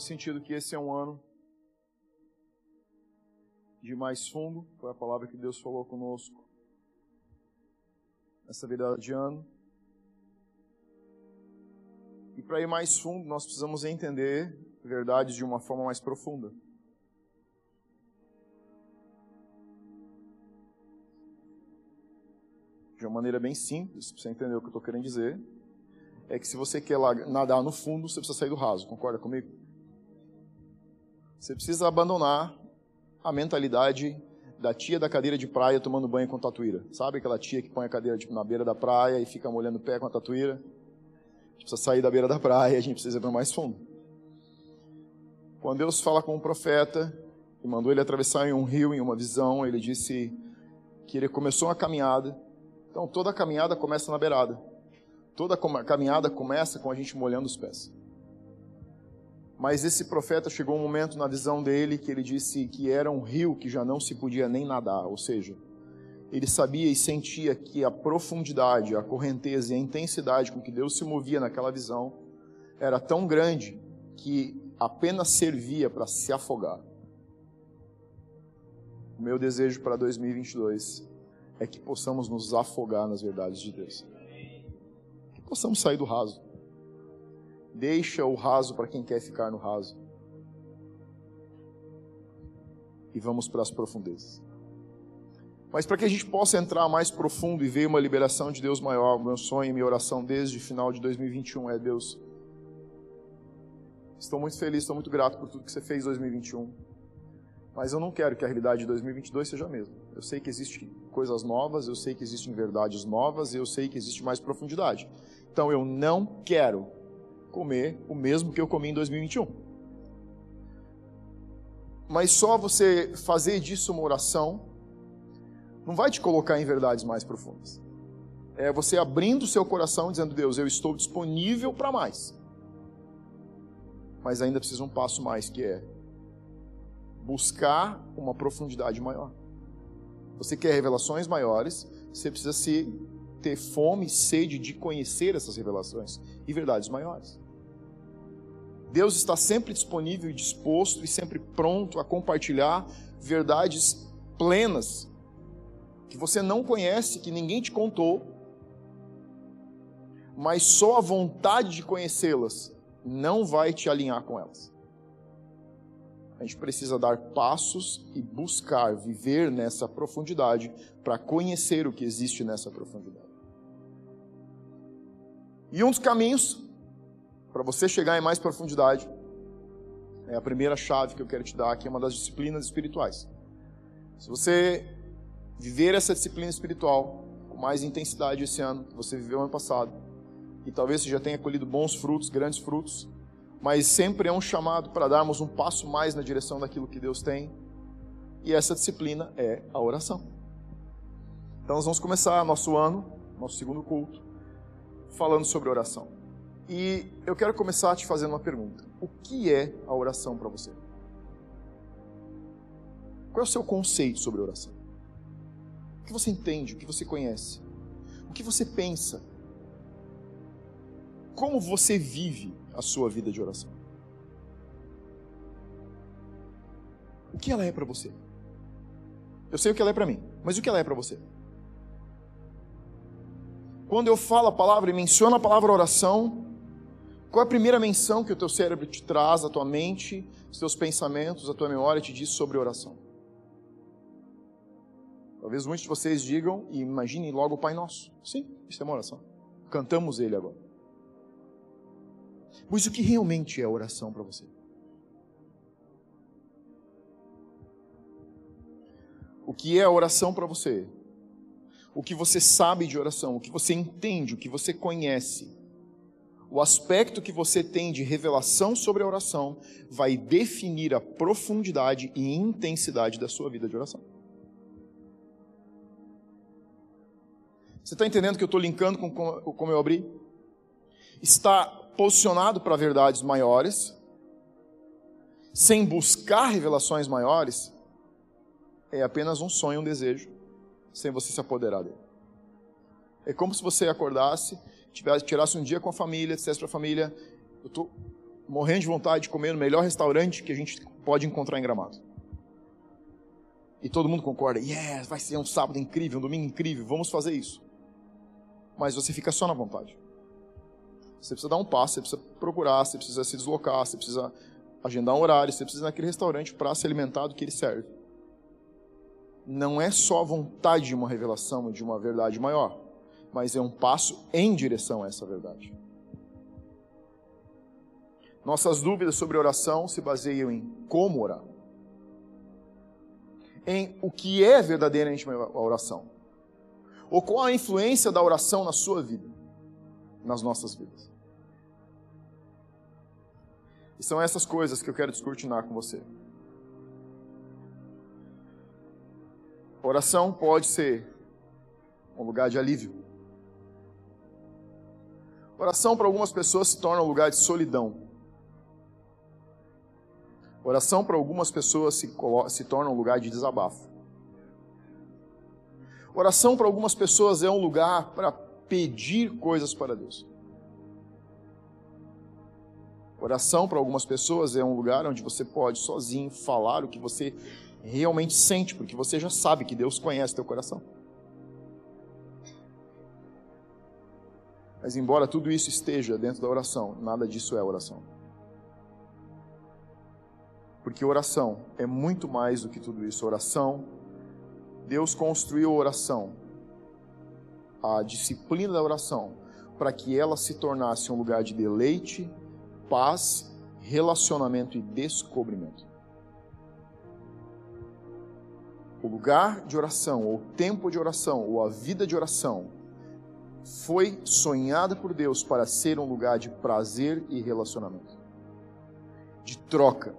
sentido que esse é um ano de mais fundo, foi a palavra que Deus falou conosco nessa virada de ano. E para ir mais fundo, nós precisamos entender verdades de uma forma mais profunda. De uma maneira bem simples, para você entender o que eu estou querendo dizer, é que se você quer nadar no fundo, você precisa sair do raso. Concorda comigo? Você precisa abandonar a mentalidade da tia da cadeira de praia tomando banho com tatuíra. Sabe aquela tia que põe a cadeira tipo, na beira da praia e fica molhando o pé com a tatuíra? A gente precisa sair da beira da praia, a gente precisa ir para mais fundo. Quando Deus fala com um profeta e mandou ele atravessar em um rio, em uma visão, ele disse que ele começou uma caminhada. Então toda a caminhada começa na beirada. Toda a caminhada começa com a gente molhando os pés. Mas esse profeta chegou um momento na visão dele que ele disse que era um rio que já não se podia nem nadar, ou seja, ele sabia e sentia que a profundidade, a correnteza e a intensidade com que Deus se movia naquela visão era tão grande que apenas servia para se afogar. O meu desejo para 2022 é que possamos nos afogar nas verdades de Deus. Que possamos sair do raso. Deixa o raso para quem quer ficar no raso. E vamos para as profundezas. Mas para que a gente possa entrar mais profundo e ver uma liberação de Deus maior, meu sonho e minha oração desde o final de 2021 é Deus. Estou muito feliz, estou muito grato por tudo que você fez em 2021. Mas eu não quero que a realidade de 2022 seja a mesma. Eu sei que existem coisas novas, eu sei que existem verdades novas, eu sei que existe mais profundidade. Então eu não quero comer o mesmo que eu comi em 2021. Mas só você fazer disso uma oração não vai te colocar em verdades mais profundas. É você abrindo o seu coração dizendo: Deus, eu estou disponível para mais. Mas ainda precisa um passo mais, que é buscar uma profundidade maior. Você quer revelações maiores, você precisa se ter fome e sede de conhecer essas revelações e verdades maiores. Deus está sempre disponível e disposto e sempre pronto a compartilhar verdades plenas que você não conhece, que ninguém te contou, mas só a vontade de conhecê-las não vai te alinhar com elas. A gente precisa dar passos e buscar viver nessa profundidade para conhecer o que existe nessa profundidade. E um dos caminhos para você chegar em mais profundidade, é a primeira chave que eu quero te dar, que é uma das disciplinas espirituais. Se você viver essa disciplina espiritual com mais intensidade esse ano, que você viveu ano passado, e talvez você já tenha colhido bons frutos, grandes frutos, mas sempre é um chamado para darmos um passo mais na direção daquilo que Deus tem, e essa disciplina é a oração. Então nós vamos começar nosso ano, nosso segundo culto, falando sobre oração. E eu quero começar te fazendo uma pergunta: O que é a oração para você? Qual é o seu conceito sobre oração? O que você entende? O que você conhece? O que você pensa? Como você vive a sua vida de oração? O que ela é para você? Eu sei o que ela é para mim, mas o que ela é para você? Quando eu falo a palavra e menciono a palavra oração, qual é a primeira menção que o teu cérebro te traz, a tua mente, os teus pensamentos, a tua memória te diz sobre oração? Talvez muitos de vocês digam e imaginem logo o Pai Nosso. Sim, isso é uma oração. Cantamos ele agora. Mas o que realmente é oração para você? O que é oração para você? O que você sabe de oração? O que você entende? O que você conhece? O aspecto que você tem de revelação sobre a oração vai definir a profundidade e intensidade da sua vida de oração. Você está entendendo que eu estou linkando com como eu abri? Está posicionado para verdades maiores, sem buscar revelações maiores, é apenas um sonho, um desejo, sem você se apoderar dele. É como se você acordasse tivesse, tirasse um dia com a família, dissesse para a família, eu estou morrendo de vontade de comer no melhor restaurante que a gente pode encontrar em Gramado. E todo mundo concorda, yes, vai ser um sábado incrível, um domingo incrível, vamos fazer isso. Mas você fica só na vontade. Você precisa dar um passo, você precisa procurar, você precisa se deslocar, você precisa agendar um horário, você precisa ir naquele restaurante para se alimentar do que ele serve. Não é só a vontade de uma revelação de uma verdade maior, mas é um passo em direção a essa verdade. Nossas dúvidas sobre oração se baseiam em como orar, em o que é verdadeiramente a oração, ou qual a influência da oração na sua vida, nas nossas vidas. E são essas coisas que eu quero descortinar com você. Oração pode ser um lugar de alívio. Oração para algumas pessoas se torna um lugar de solidão. Oração para algumas pessoas se, se torna um lugar de desabafo. Oração para algumas pessoas é um lugar para pedir coisas para Deus. Oração para algumas pessoas é um lugar onde você pode sozinho falar o que você realmente sente, porque você já sabe que Deus conhece teu coração. Mas embora tudo isso esteja dentro da oração, nada disso é oração. Porque oração é muito mais do que tudo isso. Oração, Deus construiu a oração, a disciplina da oração, para que ela se tornasse um lugar de deleite, paz, relacionamento e descobrimento. O lugar de oração, ou o tempo de oração, ou a vida de oração, foi sonhada por Deus para ser um lugar de prazer e relacionamento, de troca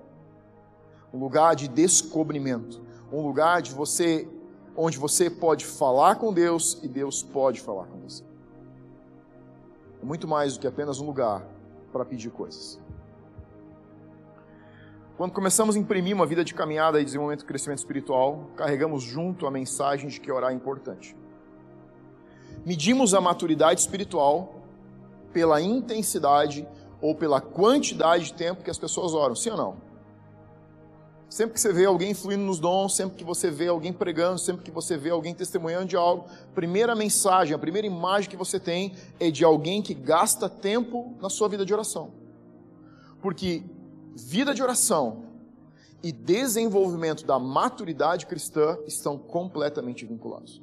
um lugar de descobrimento, um lugar de você onde você pode falar com Deus e Deus pode falar com você. É muito mais do que apenas um lugar para pedir coisas. Quando começamos a imprimir uma vida de caminhada e desenvolvimento e crescimento espiritual, carregamos junto a mensagem de que orar é importante. Medimos a maturidade espiritual pela intensidade ou pela quantidade de tempo que as pessoas oram, sim ou não? Sempre que você vê alguém fluindo nos dons, sempre que você vê alguém pregando, sempre que você vê alguém testemunhando de algo, a primeira mensagem, a primeira imagem que você tem é de alguém que gasta tempo na sua vida de oração. Porque vida de oração e desenvolvimento da maturidade cristã estão completamente vinculados.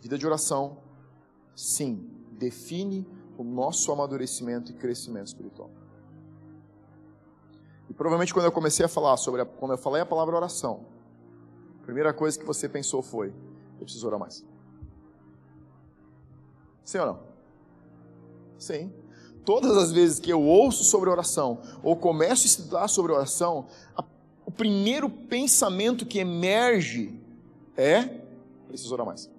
Vida de oração, sim, define o nosso amadurecimento e crescimento espiritual. E provavelmente quando eu comecei a falar sobre, a, quando eu falei a palavra oração, a primeira coisa que você pensou foi: eu preciso orar mais. Sim ou não? Sim. Todas as vezes que eu ouço sobre oração, ou começo a estudar sobre oração, a, o primeiro pensamento que emerge é: preciso orar mais.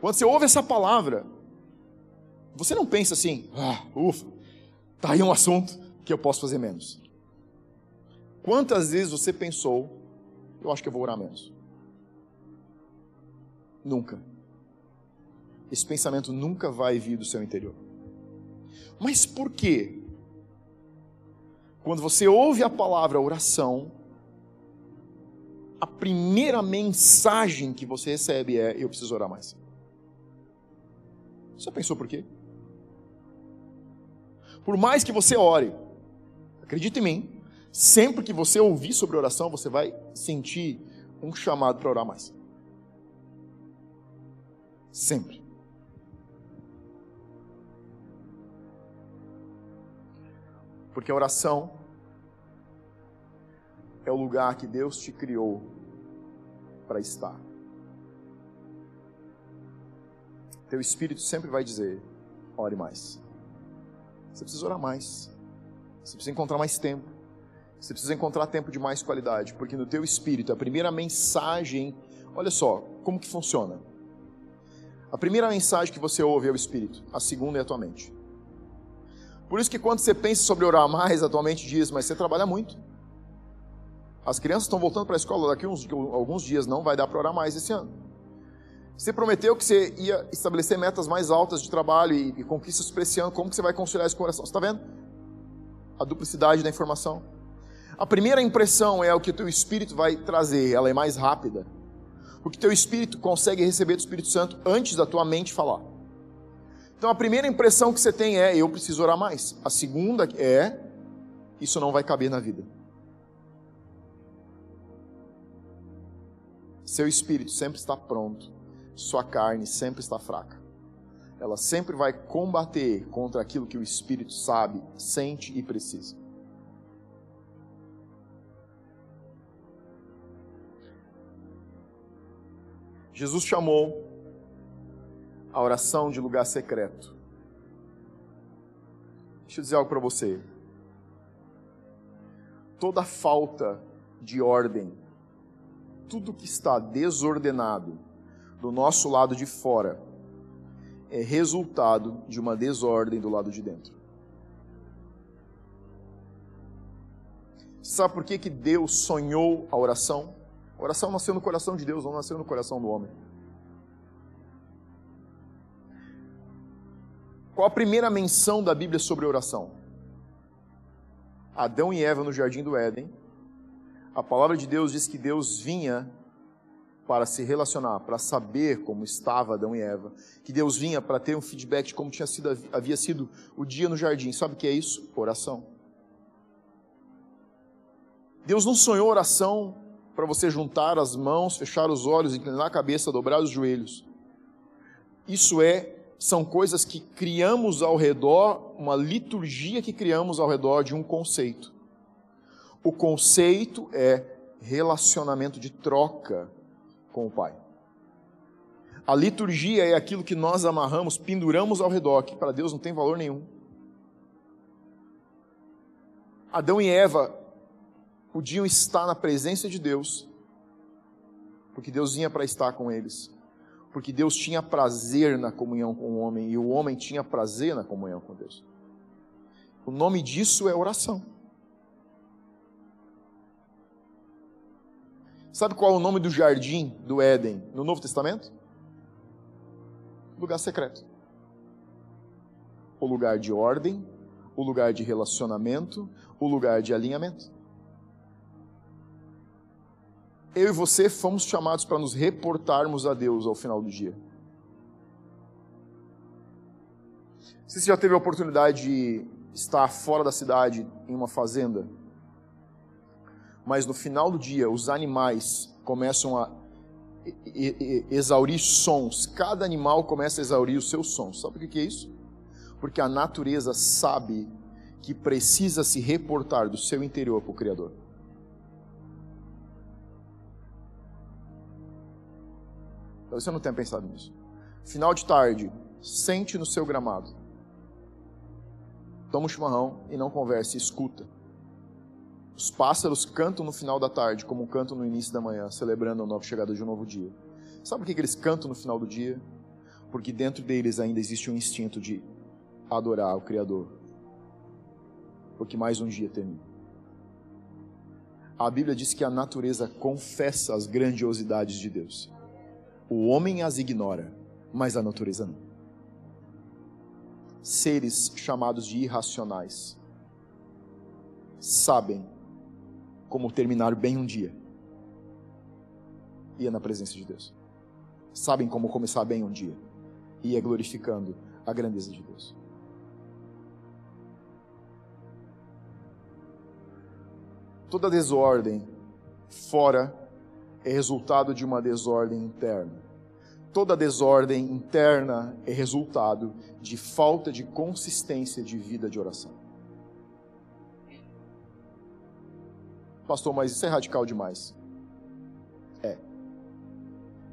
Quando você ouve essa palavra, você não pensa assim, ah, ufa, tá aí um assunto que eu posso fazer menos. Quantas vezes você pensou, eu acho que eu vou orar menos? Nunca. Esse pensamento nunca vai vir do seu interior. Mas por quê? Quando você ouve a palavra oração, a primeira mensagem que você recebe é: eu preciso orar mais. Você pensou por quê? Por mais que você ore, acredite em mim, sempre que você ouvir sobre oração, você vai sentir um chamado para orar mais. Sempre. Porque a oração é o lugar que Deus te criou para estar. Teu espírito sempre vai dizer: ore mais. Você precisa orar mais. Você precisa encontrar mais tempo. Você precisa encontrar tempo de mais qualidade, porque no teu espírito a primeira mensagem, olha só, como que funciona? A primeira mensagem que você ouve é o espírito, a segunda é a tua mente. Por isso que quando você pensa sobre orar mais, a tua mente diz, mas você trabalha muito. As crianças estão voltando para a escola daqui uns, alguns dias, não vai dar para orar mais esse ano. Você prometeu que você ia estabelecer metas mais altas de trabalho e, e conquistas para esse ano. Como que você vai conciliar esse coração? Você está vendo? A duplicidade da informação. A primeira impressão é o que o teu espírito vai trazer. Ela é mais rápida. Porque teu espírito consegue receber do Espírito Santo antes da tua mente falar. Então a primeira impressão que você tem é: eu preciso orar mais. A segunda é: isso não vai caber na vida. Seu espírito sempre está pronto sua carne sempre está fraca. Ela sempre vai combater contra aquilo que o espírito sabe, sente e precisa. Jesus chamou a oração de lugar secreto. Deixa eu dizer algo para você. Toda falta de ordem, tudo que está desordenado, do nosso lado de fora é resultado de uma desordem do lado de dentro. Sabe por que, que Deus sonhou a oração? A oração nasceu no coração de Deus, não nasceu no coração do homem. Qual a primeira menção da Bíblia sobre oração? Adão e Eva no jardim do Éden. A palavra de Deus diz que Deus vinha para se relacionar, para saber como estava Adão e Eva, que Deus vinha para ter um feedback de como tinha sido, havia sido o dia no jardim. Sabe o que é isso? Oração. Deus não sonhou oração para você juntar as mãos, fechar os olhos, inclinar a cabeça, dobrar os joelhos. Isso é são coisas que criamos ao redor, uma liturgia que criamos ao redor de um conceito. O conceito é relacionamento de troca com o Pai. A liturgia é aquilo que nós amarramos, penduramos ao redor, que para Deus não tem valor nenhum. Adão e Eva podiam estar na presença de Deus, porque Deus vinha para estar com eles, porque Deus tinha prazer na comunhão com o homem e o homem tinha prazer na comunhão com Deus. O nome disso é oração. Sabe qual é o nome do jardim do Éden no Novo Testamento? Lugar secreto. O lugar de ordem, o lugar de relacionamento, o lugar de alinhamento. Eu e você fomos chamados para nos reportarmos a Deus ao final do dia. Se você já teve a oportunidade de estar fora da cidade, em uma fazenda, mas no final do dia os animais começam a exaurir sons, cada animal começa a exaurir os seus sons. Sabe o que é isso? Porque a natureza sabe que precisa se reportar do seu interior para o Criador. Talvez você não tenha pensado nisso. Final de tarde, sente no seu gramado. Toma um chimarrão e não converse, escuta. Os pássaros cantam no final da tarde, como cantam no início da manhã, celebrando a nova chegada de um novo dia. Sabe por que eles cantam no final do dia? Porque dentro deles ainda existe um instinto de adorar o Criador. Porque mais um dia termina. A Bíblia diz que a natureza confessa as grandiosidades de Deus. O homem as ignora, mas a natureza não. Seres chamados de irracionais sabem como terminar bem um dia. Ia na presença de Deus. Sabem como começar bem um dia. Ia glorificando a grandeza de Deus. Toda desordem fora é resultado de uma desordem interna. Toda desordem interna é resultado de falta de consistência de vida de oração. Pastor, mas isso é radical demais. É.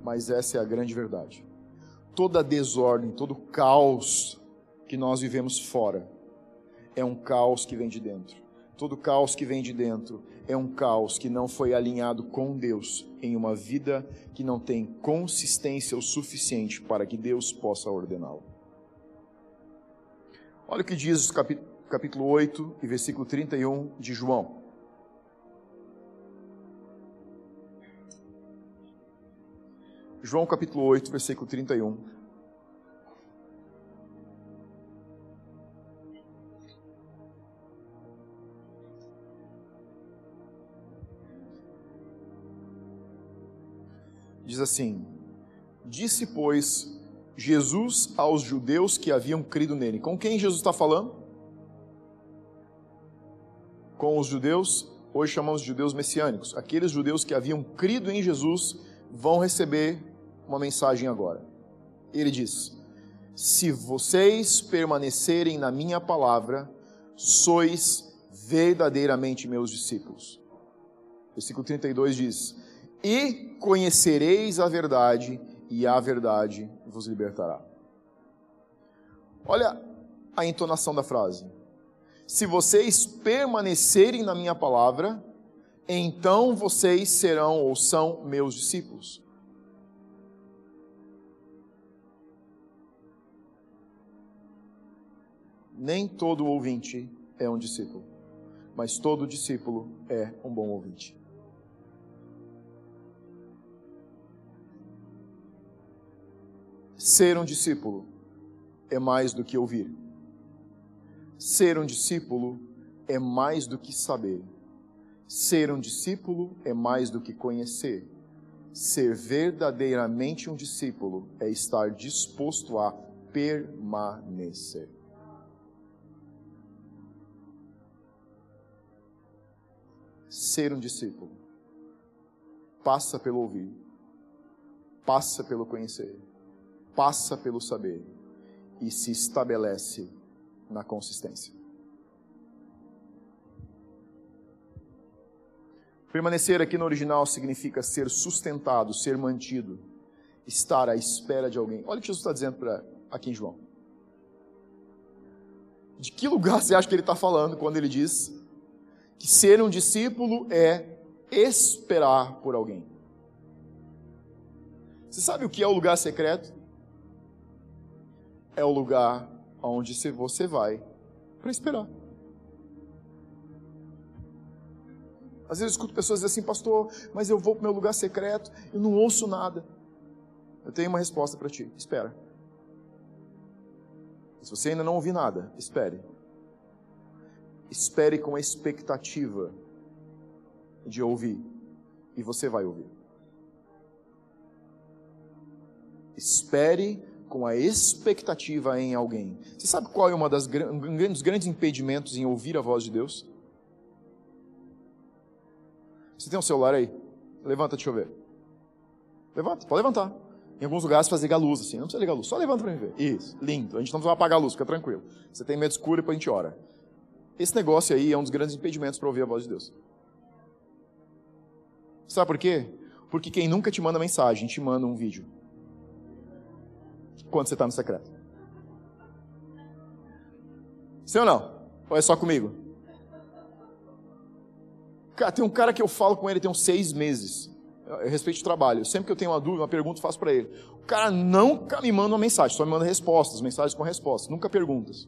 Mas essa é a grande verdade. Toda desordem, todo caos que nós vivemos fora é um caos que vem de dentro. Todo caos que vem de dentro é um caos que não foi alinhado com Deus em uma vida que não tem consistência o suficiente para que Deus possa ordená-lo. Olha o que diz capítulo 8 e versículo 31 de João. João capítulo 8, versículo 31. Diz assim: Disse, pois, Jesus aos judeus que haviam crido nele. Com quem Jesus está falando? Com os judeus, hoje chamamos de judeus messiânicos. Aqueles judeus que haviam crido em Jesus vão receber uma mensagem agora. Ele diz: Se vocês permanecerem na minha palavra, sois verdadeiramente meus discípulos. Versículo 32 diz: E conhecereis a verdade, e a verdade vos libertará. Olha a entonação da frase. Se vocês permanecerem na minha palavra, então vocês serão ou são meus discípulos. Nem todo ouvinte é um discípulo, mas todo discípulo é um bom ouvinte. Ser um discípulo é mais do que ouvir. Ser um discípulo é mais do que saber. Ser um discípulo é mais do que conhecer. Ser verdadeiramente um discípulo é estar disposto a permanecer. Ser um discípulo passa pelo ouvir, passa pelo conhecer, passa pelo saber e se estabelece na consistência. Permanecer aqui no original significa ser sustentado, ser mantido, estar à espera de alguém. Olha o que Jesus está dizendo para aqui em João. De que lugar você acha que ele está falando quando ele diz que ser um discípulo é esperar por alguém? Você sabe o que é o lugar secreto? É o lugar onde você vai para esperar. Às vezes eu escuto pessoas dizer assim, pastor, mas eu vou para o meu lugar secreto e não ouço nada. Eu tenho uma resposta para ti. Espera. Se você ainda não ouviu nada, espere. Espere com a expectativa de ouvir. E você vai ouvir. Espere com a expectativa em alguém. Você sabe qual é uma das, um dos grandes impedimentos em ouvir a voz de Deus? Você tem um celular aí? Levanta, deixa eu ver. Levanta, pode levantar. Em alguns lugares faz ligar a luz, assim. Não precisa ligar a luz, só levanta para mim ver. Isso, lindo. A gente não precisa apagar a luz, fica tranquilo. Você tem medo escuro e depois a gente ora. Esse negócio aí é um dos grandes impedimentos para ouvir a voz de Deus. Sabe por quê? Porque quem nunca te manda mensagem, te manda um vídeo. Quando você está no secreto. Sim ou não? Ou é só comigo? Cara, tem um cara que eu falo com ele tem uns seis meses. Eu respeito o trabalho. Sempre que eu tenho uma dúvida, uma pergunta, faço para ele. O cara nunca me manda uma mensagem, só me manda respostas, mensagens com respostas, nunca perguntas.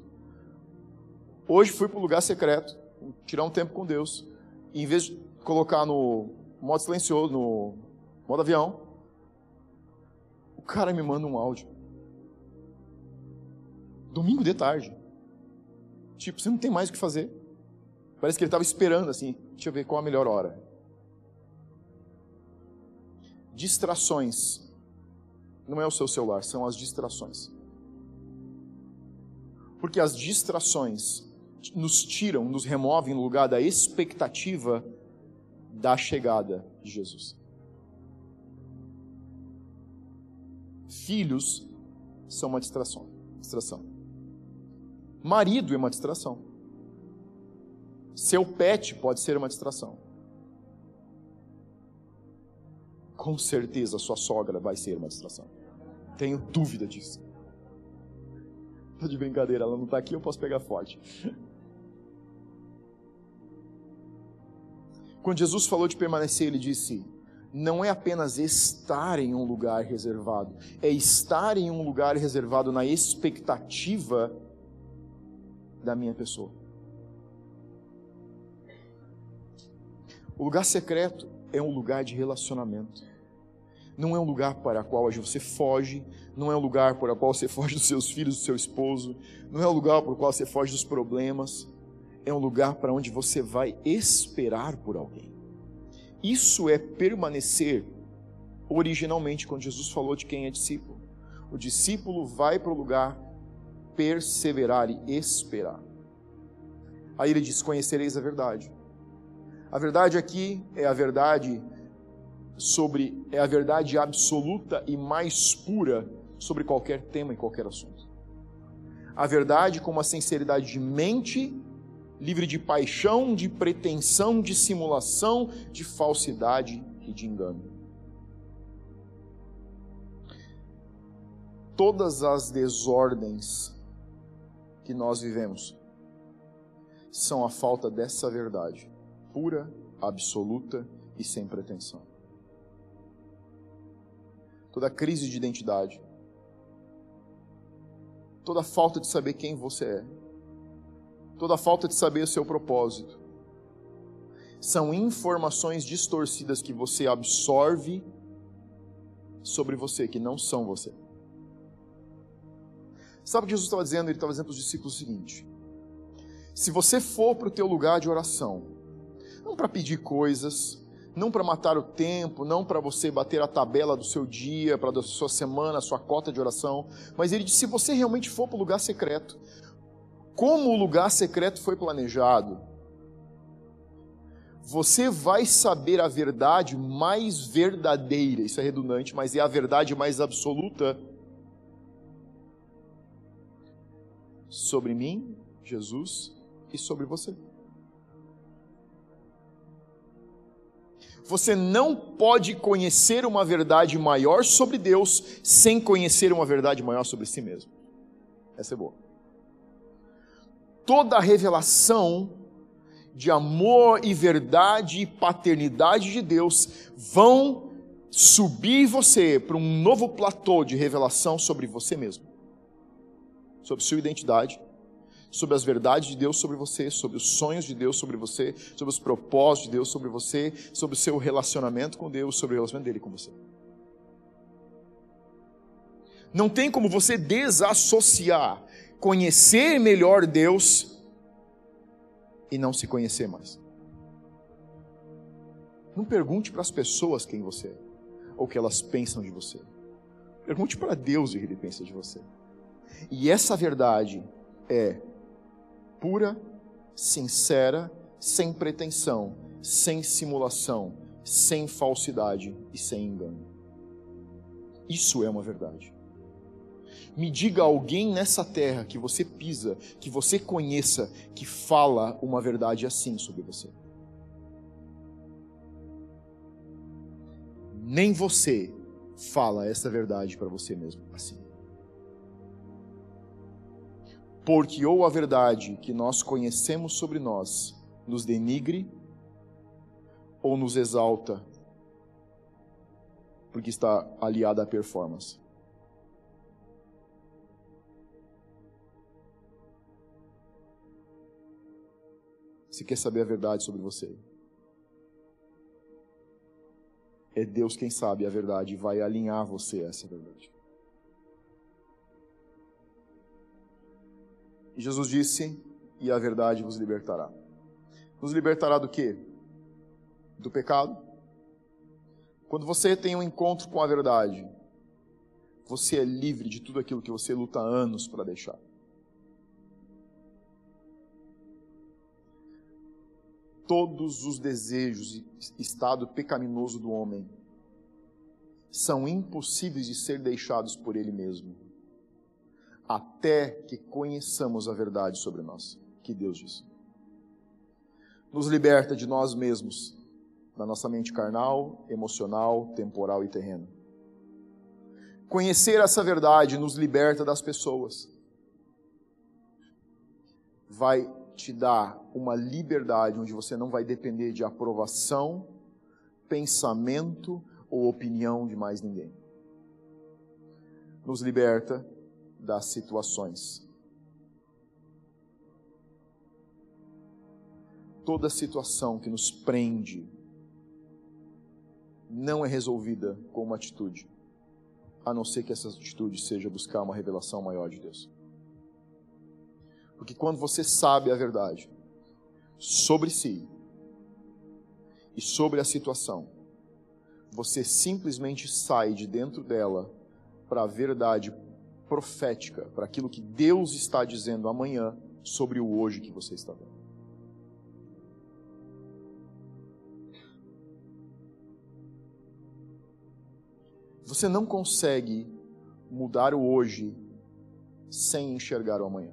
Hoje fui para o lugar secreto, tirar um tempo com Deus, e em vez de colocar no modo silencioso, no modo avião, o cara me manda um áudio. Domingo de tarde. Tipo, você não tem mais o que fazer. Parece que ele estava esperando assim, deixa eu ver qual a melhor hora. Distrações. Não é o seu celular, são as distrações. Porque as distrações nos tiram, nos removem no lugar da expectativa da chegada de Jesus. Filhos são uma distração. distração. Marido é uma distração. Seu pet pode ser uma distração. Com certeza sua sogra vai ser uma distração. Tenho dúvida disso. Tô de brincadeira, ela não está aqui, eu posso pegar forte. Quando Jesus falou de permanecer, ele disse: não é apenas estar em um lugar reservado, é estar em um lugar reservado na expectativa da minha pessoa. O lugar secreto é um lugar de relacionamento. não é um lugar para o qual você foge, não é um lugar para o qual você foge dos seus filhos, do seu esposo, não é um lugar para o qual você foge dos problemas, é um lugar para onde você vai esperar por alguém. Isso é permanecer originalmente quando Jesus falou de quem é discípulo. O discípulo vai para o lugar perseverar e esperar. Aí ele diz: Conhecereis a verdade. A verdade aqui é a verdade sobre é a verdade absoluta e mais pura sobre qualquer tema e qualquer assunto. A verdade com uma sinceridade de mente, livre de paixão, de pretensão, de simulação, de falsidade e de engano. Todas as desordens que nós vivemos são a falta dessa verdade, pura, absoluta e sem pretensão. Toda crise de identidade, toda falta de saber quem você é, toda falta de saber o seu propósito, são informações distorcidas que você absorve sobre você, que não são você. Sabe o que Jesus estava dizendo? Ele estava dizendo para os discípulos o seguinte: se você for para o teu lugar de oração, não para pedir coisas, não para matar o tempo, não para você bater a tabela do seu dia, para da sua semana, a sua cota de oração, mas ele disse: se você realmente for para o lugar secreto, como o lugar secreto foi planejado, você vai saber a verdade mais verdadeira, isso é redundante, mas é a verdade mais absoluta sobre mim, Jesus, e sobre você. Você não pode conhecer uma verdade maior sobre Deus sem conhecer uma verdade maior sobre si mesmo. Essa é boa. Toda a revelação de amor e verdade e paternidade de Deus vão subir você para um novo platô de revelação sobre você mesmo sobre sua identidade, sobre as verdades de Deus sobre você, sobre os sonhos de Deus sobre você, sobre os propósitos de Deus sobre você, sobre o seu relacionamento com Deus, sobre o relacionamento dele com você. Não tem como você desassociar conhecer melhor Deus e não se conhecer mais. Não pergunte para as pessoas quem você é, ou o que elas pensam de você. Pergunte para Deus o que ele pensa de você. E essa verdade é pura, sincera, sem pretensão, sem simulação, sem falsidade e sem engano. Isso é uma verdade. Me diga alguém nessa terra que você pisa, que você conheça, que fala uma verdade assim sobre você. Nem você fala essa verdade para você mesmo assim porque ou a verdade que nós conhecemos sobre nós nos denigre ou nos exalta, porque está aliada à performance. Se quer saber a verdade sobre você, é Deus quem sabe a verdade e vai alinhar você a essa verdade. Jesus disse: E a verdade vos libertará. Nos libertará do quê? Do pecado. Quando você tem um encontro com a verdade, você é livre de tudo aquilo que você luta anos para deixar. Todos os desejos e estado pecaminoso do homem são impossíveis de ser deixados por ele mesmo até que conheçamos a verdade sobre nós, que Deus diz. Nos liberta de nós mesmos, da nossa mente carnal, emocional, temporal e terrena. Conhecer essa verdade nos liberta das pessoas. Vai te dar uma liberdade onde você não vai depender de aprovação, pensamento ou opinião de mais ninguém. Nos liberta das situações. Toda situação que nos prende não é resolvida com uma atitude, a não ser que essa atitude seja buscar uma revelação maior de Deus. Porque quando você sabe a verdade sobre si e sobre a situação, você simplesmente sai de dentro dela para a verdade profética, para aquilo que Deus está dizendo amanhã sobre o hoje que você está vendo. Você não consegue mudar o hoje sem enxergar o amanhã.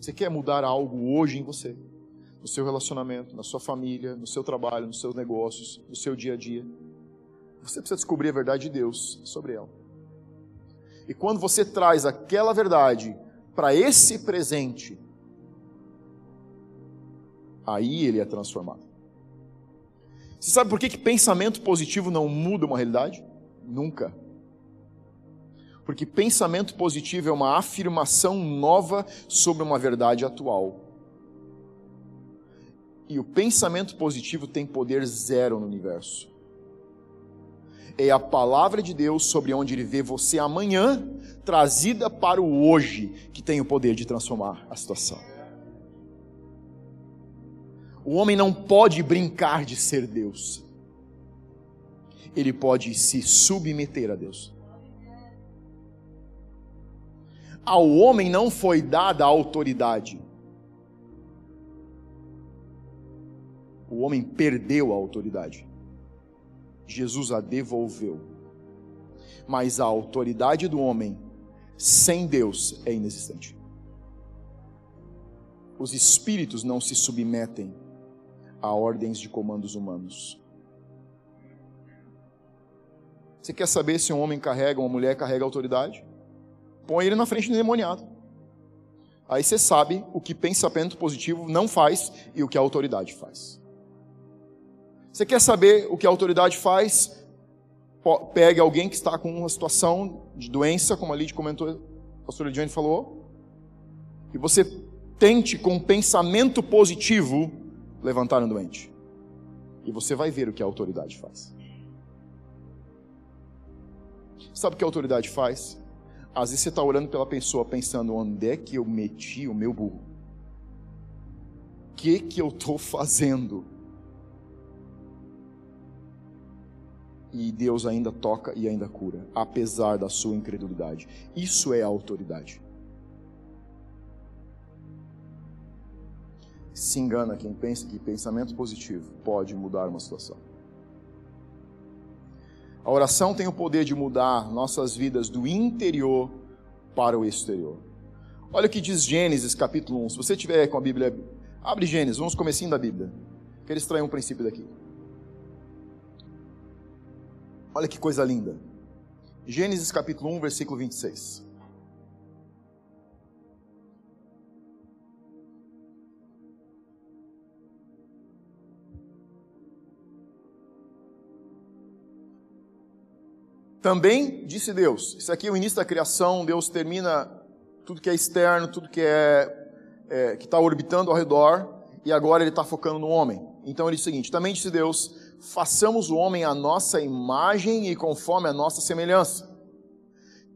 Você quer mudar algo hoje em você, no seu relacionamento, na sua família, no seu trabalho, nos seus negócios, no seu dia a dia. Você precisa descobrir a verdade de Deus sobre ela. E quando você traz aquela verdade para esse presente, aí ele é transformado. Você sabe por que, que pensamento positivo não muda uma realidade? Nunca. Porque pensamento positivo é uma afirmação nova sobre uma verdade atual. E o pensamento positivo tem poder zero no universo. É a palavra de Deus sobre onde Ele vê você amanhã, trazida para o hoje, que tem o poder de transformar a situação. O homem não pode brincar de ser Deus. Ele pode se submeter a Deus. Ao homem não foi dada a autoridade. O homem perdeu a autoridade. Jesus a devolveu. Mas a autoridade do homem sem Deus é inexistente. Os espíritos não se submetem a ordens de comandos humanos. Você quer saber se um homem carrega, uma mulher carrega autoridade? Põe ele na frente do demoniado. Aí você sabe o que pensamento positivo não faz e o que a autoridade faz. Você quer saber o que a autoridade faz? Pegue alguém que está com uma situação de doença, como a Lid comentou, a pastora Johnny falou, e você tente com pensamento positivo levantar um doente. E você vai ver o que a autoridade faz. Sabe o que a autoridade faz? Às vezes você está orando pela pessoa pensando: onde é que eu meti o meu burro? O que, que eu estou fazendo? E Deus ainda toca e ainda cura, apesar da sua incredulidade. Isso é autoridade. Se engana quem pensa que pensamento positivo pode mudar uma situação. A oração tem o poder de mudar nossas vidas do interior para o exterior. Olha o que diz Gênesis capítulo 1. Se você tiver com a Bíblia, abre Gênesis, vamos comecinho da Bíblia. Quero extrair um princípio daqui. Olha que coisa linda. Gênesis capítulo 1, versículo 26. Também disse Deus. Isso aqui é o início da criação. Deus termina tudo que é externo, tudo que é, é que está orbitando ao redor, e agora ele está focando no homem. Então ele disse o seguinte: Também disse Deus: façamos o homem à nossa imagem e conforme a nossa semelhança.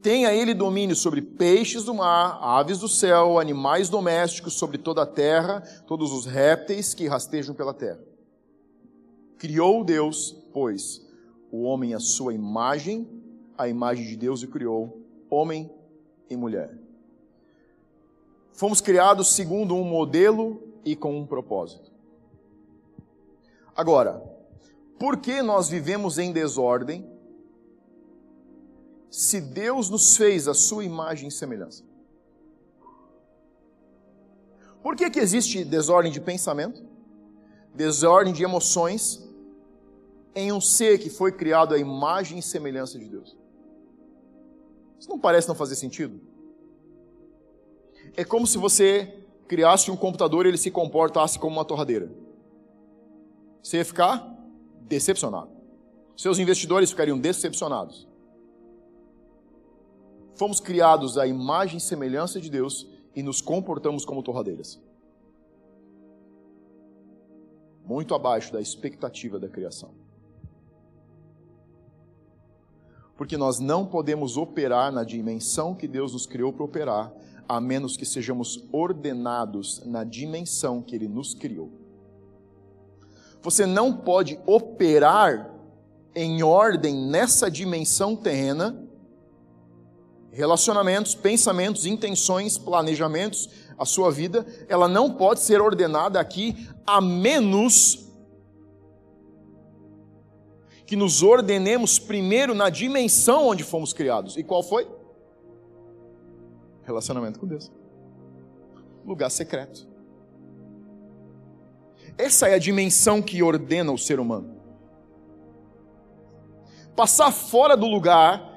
Tenha ele domínio sobre peixes do mar, aves do céu, animais domésticos, sobre toda a terra, todos os répteis que rastejam pela terra. Criou Deus, pois, o homem à sua imagem, a imagem de Deus o criou, homem e mulher. Fomos criados segundo um modelo e com um propósito. Agora, por que nós vivemos em desordem se Deus nos fez a sua imagem e semelhança? Por que, que existe desordem de pensamento, desordem de emoções, em um ser que foi criado à imagem e semelhança de Deus. Isso não parece não fazer sentido? É como se você criasse um computador e ele se comportasse como uma torradeira. Você ia ficar decepcionado. Seus investidores ficariam decepcionados. Fomos criados à imagem e semelhança de Deus e nos comportamos como torradeiras. muito abaixo da expectativa da criação. Porque nós não podemos operar na dimensão que Deus nos criou para operar, a menos que sejamos ordenados na dimensão que Ele nos criou. Você não pode operar em ordem nessa dimensão terrena, relacionamentos, pensamentos, intenções, planejamentos, a sua vida, ela não pode ser ordenada aqui a menos que nos ordenemos primeiro na dimensão onde fomos criados. E qual foi? Relacionamento com Deus. Lugar secreto. Essa é a dimensão que ordena o ser humano. Passar fora do lugar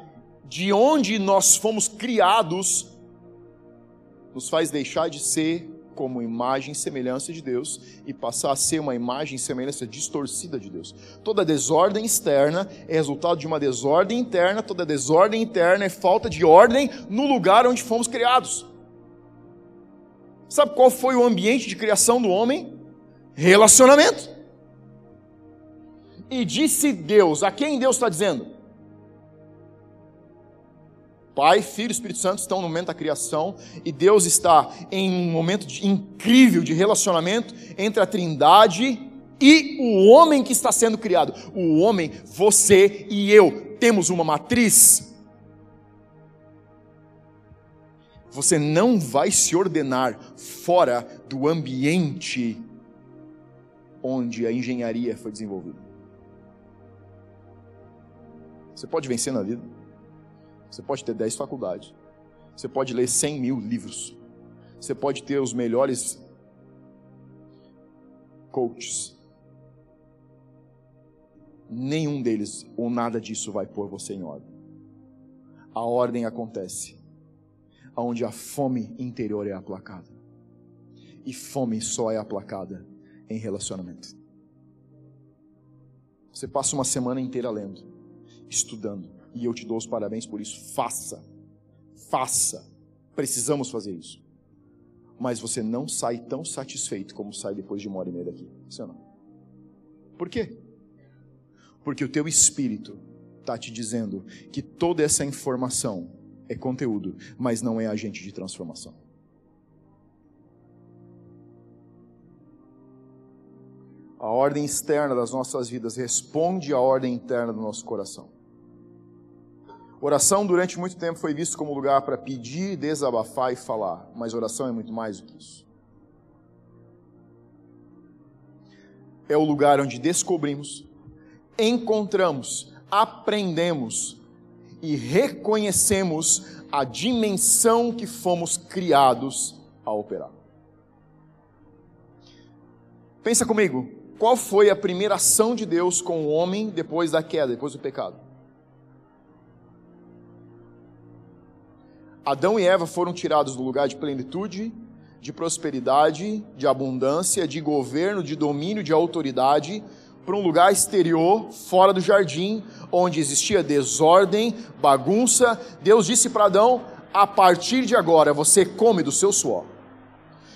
de onde nós fomos criados nos faz deixar de ser como imagem e semelhança de Deus e passar a ser uma imagem e semelhança distorcida de Deus. Toda desordem externa é resultado de uma desordem interna, toda desordem interna é falta de ordem no lugar onde fomos criados. Sabe qual foi o ambiente de criação do homem? Relacionamento. E disse Deus, a quem Deus está dizendo? Pai, Filho e Espírito Santo estão no momento da criação e Deus está em um momento de, incrível de relacionamento entre a Trindade e o homem que está sendo criado. O homem, você e eu, temos uma matriz. Você não vai se ordenar fora do ambiente onde a engenharia foi desenvolvida. Você pode vencer na vida. Você pode ter 10 faculdades. Você pode ler 100 mil livros. Você pode ter os melhores coaches. Nenhum deles ou nada disso vai pôr você em ordem. A ordem acontece onde a fome interior é aplacada. E fome só é aplacada em relacionamento. Você passa uma semana inteira lendo, estudando, e eu te dou os parabéns por isso. Faça. Faça. Precisamos fazer isso. Mas você não sai tão satisfeito como sai depois de uma hora e meia daqui. Sim ou não? Por quê? Porque o teu espírito está te dizendo que toda essa informação é conteúdo, mas não é agente de transformação. A ordem externa das nossas vidas responde à ordem interna do nosso coração. Oração durante muito tempo foi visto como lugar para pedir, desabafar e falar, mas oração é muito mais do que isso. É o lugar onde descobrimos, encontramos, aprendemos e reconhecemos a dimensão que fomos criados a operar. Pensa comigo, qual foi a primeira ação de Deus com o homem depois da queda, depois do pecado? Adão e Eva foram tirados do lugar de plenitude, de prosperidade, de abundância, de governo, de domínio, de autoridade, para um lugar exterior, fora do jardim, onde existia desordem, bagunça. Deus disse para Adão: a partir de agora você come do seu suor.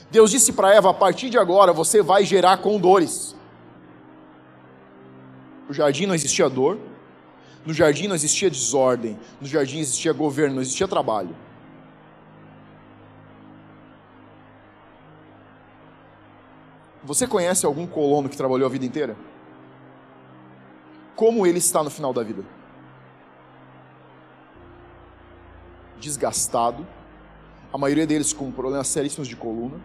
Deus disse para Eva: a partir de agora você vai gerar condores. No jardim não existia dor, no jardim não existia desordem, no jardim existia governo, não existia trabalho. Você conhece algum colono que trabalhou a vida inteira? Como ele está no final da vida? Desgastado, a maioria deles com problemas seríssimos de coluna.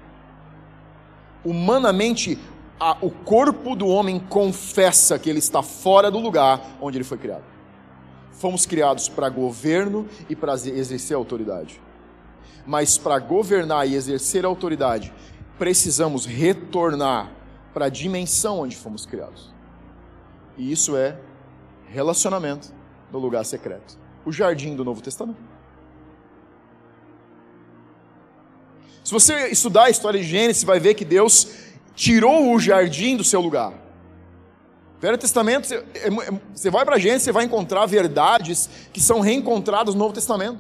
Humanamente, a, o corpo do homem confessa que ele está fora do lugar onde ele foi criado. Fomos criados para governo e para exercer autoridade. Mas para governar e exercer autoridade, precisamos retornar para a dimensão onde fomos criados. E isso é relacionamento no lugar secreto o jardim do Novo Testamento. Se você estudar a história de Gênesis, vai ver que Deus tirou o jardim do seu lugar. Velho Testamento, você é é, vai para Gênesis, você vai encontrar verdades que são reencontradas no Novo Testamento.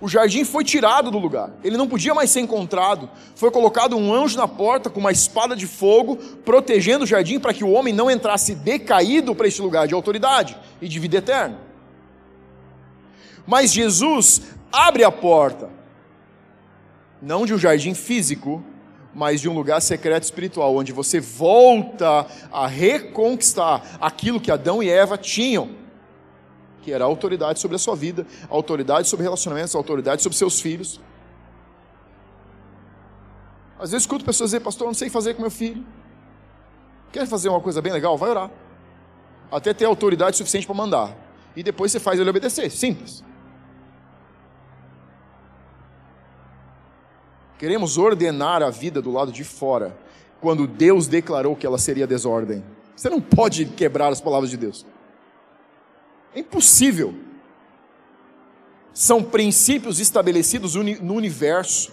O jardim foi tirado do lugar, ele não podia mais ser encontrado. Foi colocado um anjo na porta com uma espada de fogo, protegendo o jardim para que o homem não entrasse decaído para este lugar de autoridade e de vida eterna. Mas Jesus abre a porta, não de um jardim físico, mas de um lugar secreto espiritual, onde você volta a reconquistar aquilo que Adão e Eva tinham que era autoridade sobre a sua vida, autoridade sobre relacionamentos, autoridade sobre seus filhos. Às vezes escuto pessoas dizer, pastor, eu não sei fazer com meu filho. Quer fazer uma coisa bem legal? Vai orar. Até ter autoridade suficiente para mandar. E depois você faz ele obedecer. Simples. Queremos ordenar a vida do lado de fora, quando Deus declarou que ela seria desordem. Você não pode quebrar as palavras de Deus. É impossível. São princípios estabelecidos no universo.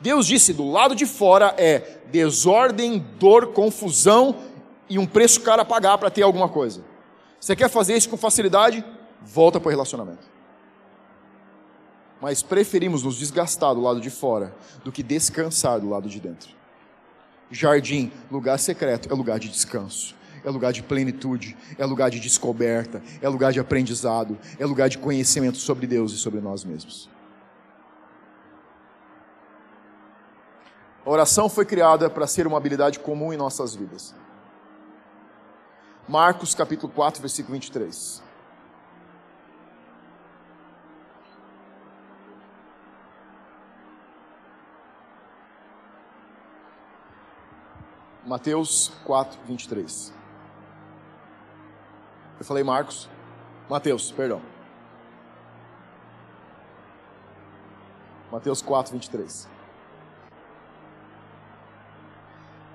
Deus disse: do lado de fora é desordem, dor, confusão e um preço caro a pagar para ter alguma coisa. Você quer fazer isso com facilidade? Volta para o relacionamento. Mas preferimos nos desgastar do lado de fora do que descansar do lado de dentro. Jardim, lugar secreto, é lugar de descanso é lugar de plenitude, é lugar de descoberta, é lugar de aprendizado, é lugar de conhecimento sobre Deus e sobre nós mesmos. A oração foi criada para ser uma habilidade comum em nossas vidas. Marcos capítulo 4, versículo 23. Mateus 4, 23. Eu falei Marcos. Mateus, perdão. Mateus 4, 23.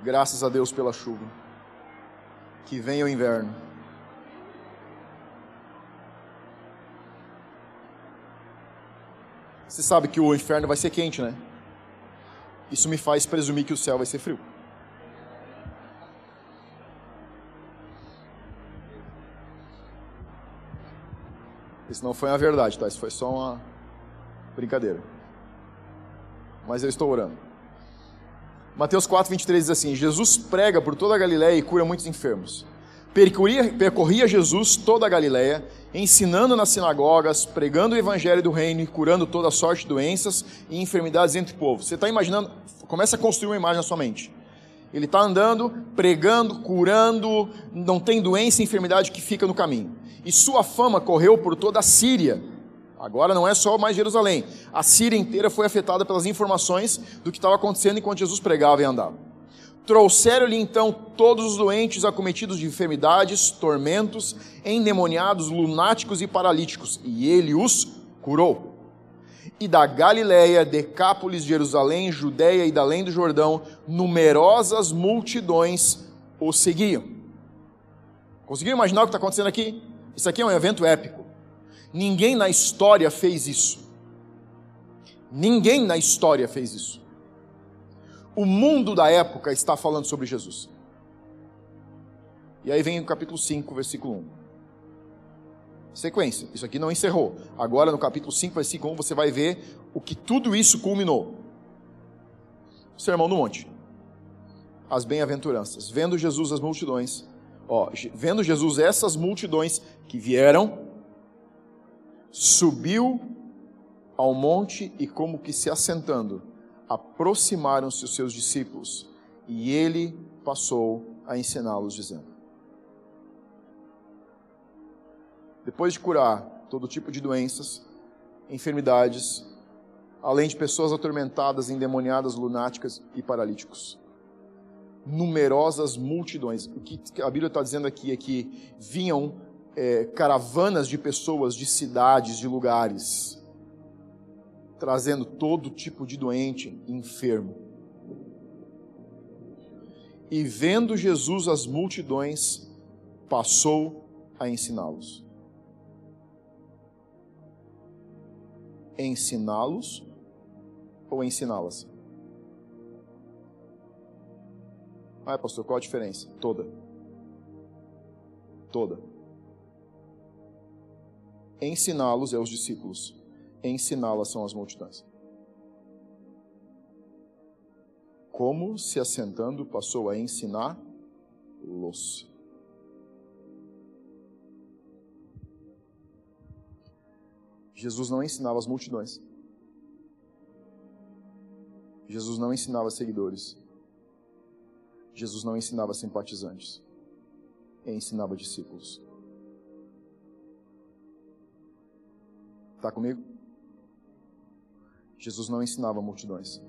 Graças a Deus pela chuva. Que venha o inverno. Você sabe que o inferno vai ser quente, né? Isso me faz presumir que o céu vai ser frio. Isso não foi uma verdade, tá? Isso foi só uma brincadeira. Mas eu estou orando. Mateus 4, 23 diz assim: Jesus prega por toda a Galiléia e cura muitos enfermos. Percorria, percorria Jesus toda a Galiléia, ensinando nas sinagogas, pregando o evangelho do reino e curando toda sorte de doenças e enfermidades entre o povo. Você está imaginando? Começa a construir uma imagem na sua mente. Ele está andando, pregando, curando, não tem doença e enfermidade que fica no caminho e sua fama correu por toda a Síria. Agora não é só mais Jerusalém. A Síria inteira foi afetada pelas informações do que estava acontecendo enquanto Jesus pregava e andava. Trouxeram-lhe então todos os doentes acometidos de enfermidades, tormentos, endemoniados, lunáticos e paralíticos, e ele os curou. E da Galiléia, Decápolis, Jerusalém, Judéia e da além do Jordão, numerosas multidões o seguiam. Conseguiu imaginar o que está acontecendo aqui? Isso aqui é um evento épico. Ninguém na história fez isso. Ninguém na história fez isso. O mundo da época está falando sobre Jesus. E aí vem o capítulo 5, versículo 1. Sequência, isso aqui não encerrou. Agora no capítulo 5, versículo 1, você vai ver o que tudo isso culminou. Sermão do Monte. As bem-aventuranças. Vendo Jesus as multidões, Ó, vendo Jesus essas multidões que vieram, subiu ao monte e, como que se assentando, aproximaram-se os seus discípulos e ele passou a ensiná-los, dizendo: Depois de curar todo tipo de doenças, enfermidades, além de pessoas atormentadas, endemoniadas, lunáticas e paralíticos numerosas multidões. O que a Bíblia está dizendo aqui é que vinham é, caravanas de pessoas de cidades, de lugares, trazendo todo tipo de doente, enfermo. E vendo Jesus as multidões, passou a ensiná-los. Ensiná-los ou ensiná-las? Ah, pastor, qual a diferença? Toda. Toda. Ensiná-los é os discípulos. ensiná-las são as multidões. Como se assentando passou a ensiná-los. Jesus não ensinava as multidões. Jesus não ensinava seguidores. Jesus não ensinava simpatizantes. Ele ensinava discípulos. Está comigo? Jesus não ensinava multidões.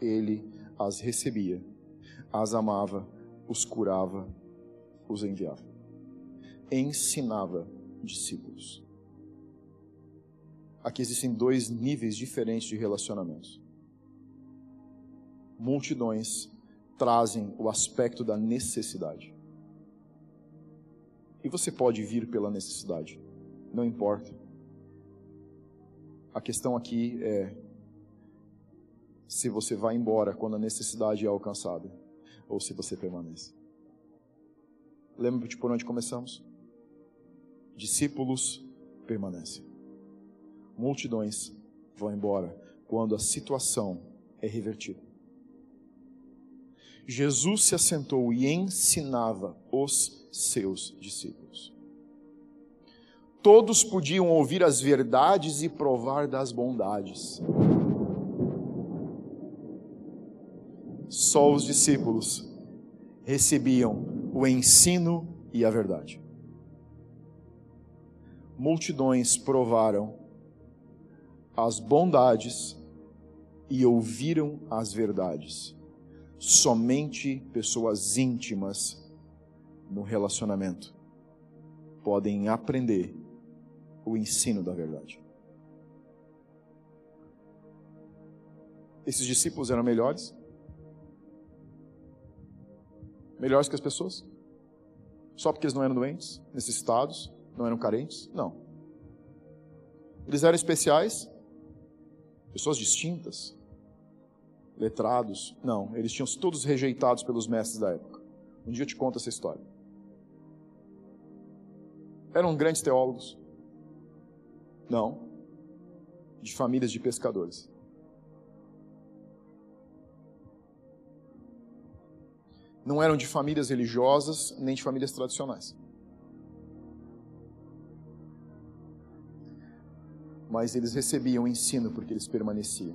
Ele as recebia, as amava, os curava, os enviava. Ensinava discípulos. Aqui existem dois níveis diferentes de relacionamentos. Multidões trazem o aspecto da necessidade. E você pode vir pela necessidade, não importa. A questão aqui é se você vai embora quando a necessidade é alcançada ou se você permanece. Lembra de por onde começamos? Discípulos permanecem. Multidões vão embora quando a situação é revertida. Jesus se assentou e ensinava os seus discípulos. Todos podiam ouvir as verdades e provar das bondades. Só os discípulos recebiam o ensino e a verdade. Multidões provaram as bondades e ouviram as verdades. Somente pessoas íntimas no relacionamento podem aprender o ensino da verdade. Esses discípulos eram melhores? Melhores que as pessoas? Só porque eles não eram doentes, necessitados, não eram carentes? Não. Eles eram especiais, pessoas distintas, letrados. Não, eles tinham todos rejeitados pelos mestres da época. Um dia eu te conto essa história. Eram grandes teólogos, não. De famílias de pescadores. Não eram de famílias religiosas, nem de famílias tradicionais. Mas eles recebiam ensino porque eles permaneciam.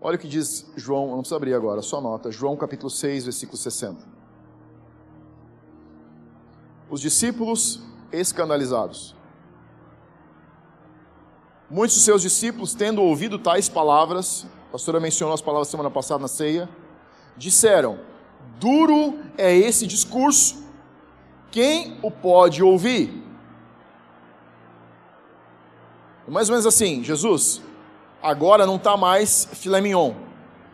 Olha o que diz João, não precisa abrir agora, só nota. João capítulo 6, versículo 60 os discípulos escandalizados. Muitos de seus discípulos, tendo ouvido tais palavras, a pastora mencionou as palavras semana passada na ceia, disseram: Duro é esse discurso, quem o pode ouvir? Mais ou menos assim, Jesus, agora não está mais filé mignon,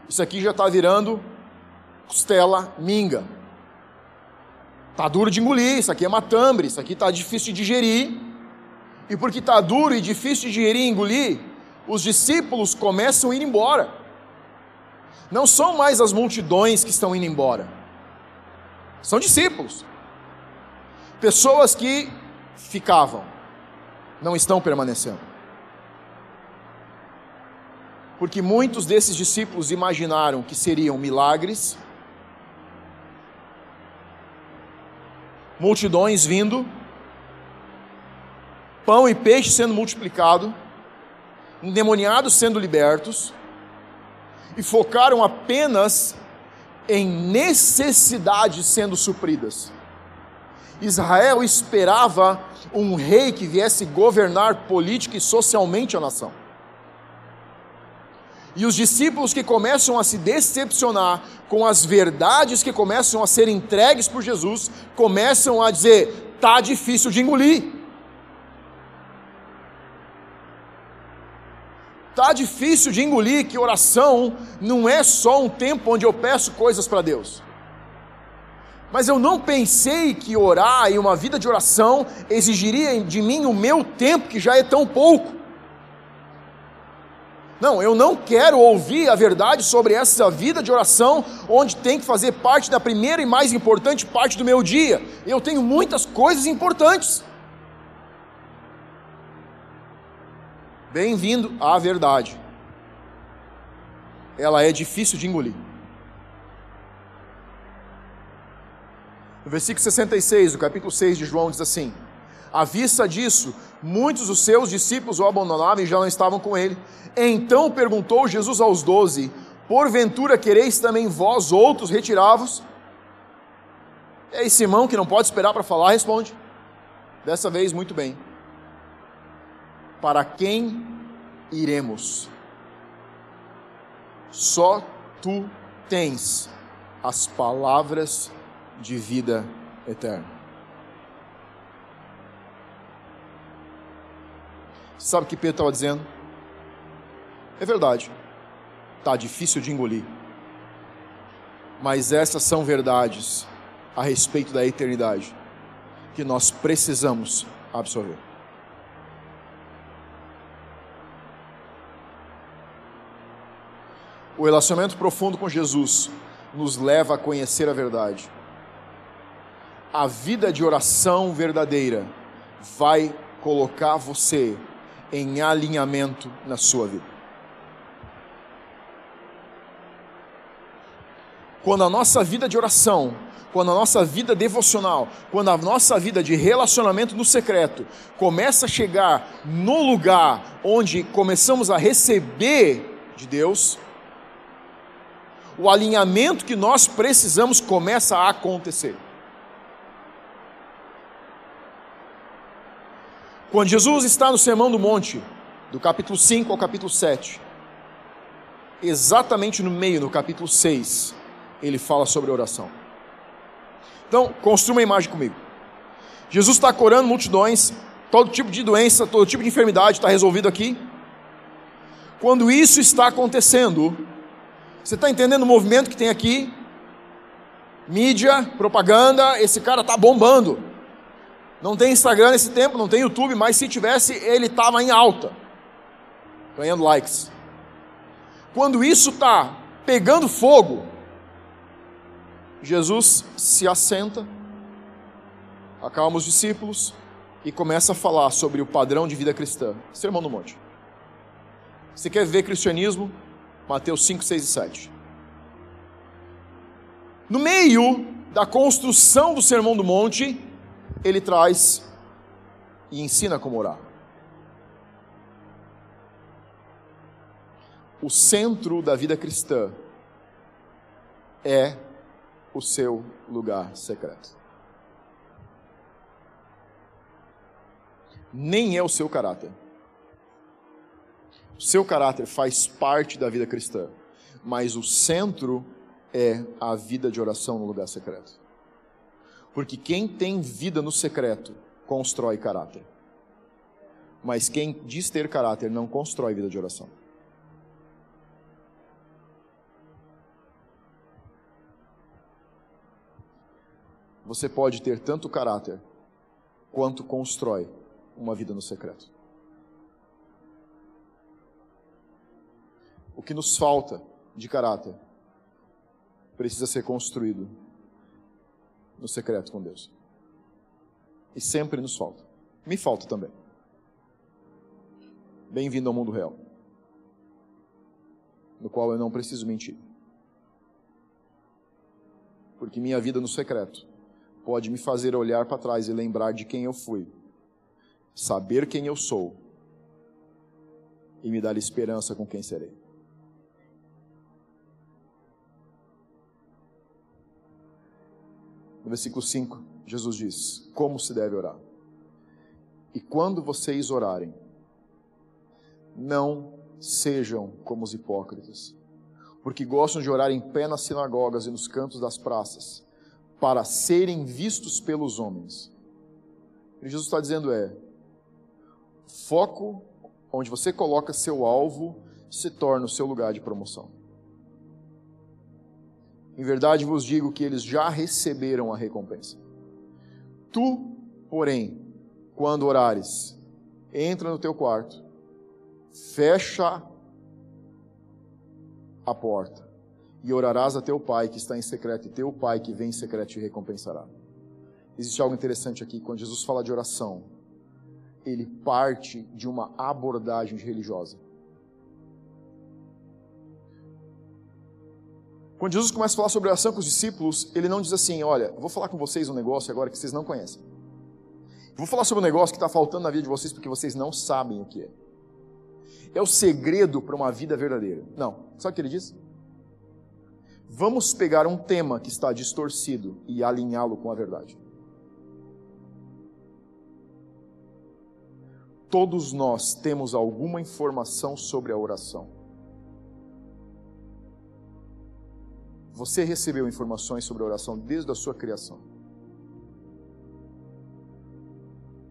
isso aqui já está virando costela minga. Tá duro de engolir, isso aqui é matambre, isso aqui tá difícil de digerir. E porque tá duro e difícil de digerir e engolir, os discípulos começam a ir embora. Não são mais as multidões que estão indo embora. São discípulos. Pessoas que ficavam, não estão permanecendo. Porque muitos desses discípulos imaginaram que seriam milagres, multidões vindo, pão e peixe sendo multiplicado, endemoniados sendo libertos, e focaram apenas em necessidades sendo supridas. Israel esperava um rei que viesse governar política e socialmente a nação. E os discípulos que começam a se decepcionar com as verdades que começam a ser entregues por Jesus, começam a dizer: tá difícil de engolir. Tá difícil de engolir que oração não é só um tempo onde eu peço coisas para Deus. Mas eu não pensei que orar e uma vida de oração exigiria de mim o meu tempo, que já é tão pouco. Não, eu não quero ouvir a verdade sobre essa vida de oração, onde tem que fazer parte da primeira e mais importante parte do meu dia. Eu tenho muitas coisas importantes. Bem-vindo à verdade. Ela é difícil de engolir. No versículo 66, do capítulo 6 de João, diz assim: À vista disso, muitos dos seus discípulos o abandonaram e já não estavam com ele. Então perguntou Jesus aos doze: Porventura quereis também vós outros retirar-vos? E aí Simão, que não pode esperar para falar, responde: Dessa vez, muito bem. Para quem iremos? Só tu tens as palavras de vida eterna. Sabe o que Pedro estava dizendo? É verdade, está difícil de engolir, mas essas são verdades a respeito da eternidade que nós precisamos absorver. O relacionamento profundo com Jesus nos leva a conhecer a verdade. A vida de oração verdadeira vai colocar você em alinhamento na sua vida. Quando a nossa vida de oração, quando a nossa vida devocional, quando a nossa vida de relacionamento no secreto começa a chegar no lugar onde começamos a receber de Deus, o alinhamento que nós precisamos começa a acontecer. Quando Jesus está no Sermão do Monte, do capítulo 5 ao capítulo 7, exatamente no meio, no capítulo 6, ele fala sobre oração. Então, construa uma imagem comigo. Jesus está curando multidões, todo tipo de doença, todo tipo de enfermidade está resolvido aqui. Quando isso está acontecendo, você está entendendo o movimento que tem aqui? Mídia, propaganda, esse cara está bombando. Não tem Instagram nesse tempo, não tem YouTube, mas se tivesse, ele estava em alta, ganhando likes. Quando isso está pegando fogo, Jesus se assenta, acalma os discípulos e começa a falar sobre o padrão de vida cristã. Sermão do Monte. Você quer ver cristianismo? Mateus 5, 6 e 7. No meio da construção do Sermão do Monte, ele traz e ensina como orar. O centro da vida cristã é o seu lugar secreto. Nem é o seu caráter. O seu caráter faz parte da vida cristã, mas o centro é a vida de oração no lugar secreto. Porque quem tem vida no secreto constrói caráter. Mas quem diz ter caráter não constrói vida de oração. Você pode ter tanto caráter quanto constrói uma vida no secreto. O que nos falta de caráter precisa ser construído no secreto com Deus. E sempre nos falta. Me falta também. Bem-vindo ao mundo real, no qual eu não preciso mentir. Porque minha vida no secreto pode me fazer olhar para trás e lembrar de quem eu fui, saber quem eu sou e me dar esperança com quem serei. No versículo 5, Jesus diz: Como se deve orar? E quando vocês orarem, não sejam como os hipócritas, porque gostam de orar em pé nas sinagogas e nos cantos das praças, para serem vistos pelos homens. O que Jesus está dizendo é: foco onde você coloca seu alvo se torna o seu lugar de promoção. Em verdade vos digo que eles já receberam a recompensa. Tu, porém, quando orares, entra no teu quarto, fecha a porta e orarás a teu pai que está em secreto, e teu pai que vem em secreto te recompensará. Existe algo interessante aqui, quando Jesus fala de oração, ele parte de uma abordagem religiosa. Quando Jesus começa a falar sobre oração com os discípulos, ele não diz assim: Olha, vou falar com vocês um negócio agora que vocês não conhecem. Vou falar sobre um negócio que está faltando na vida de vocês porque vocês não sabem o que é. É o segredo para uma vida verdadeira. Não. Sabe o que ele diz? Vamos pegar um tema que está distorcido e alinhá-lo com a verdade. Todos nós temos alguma informação sobre a oração. Você recebeu informações sobre a oração desde a sua criação.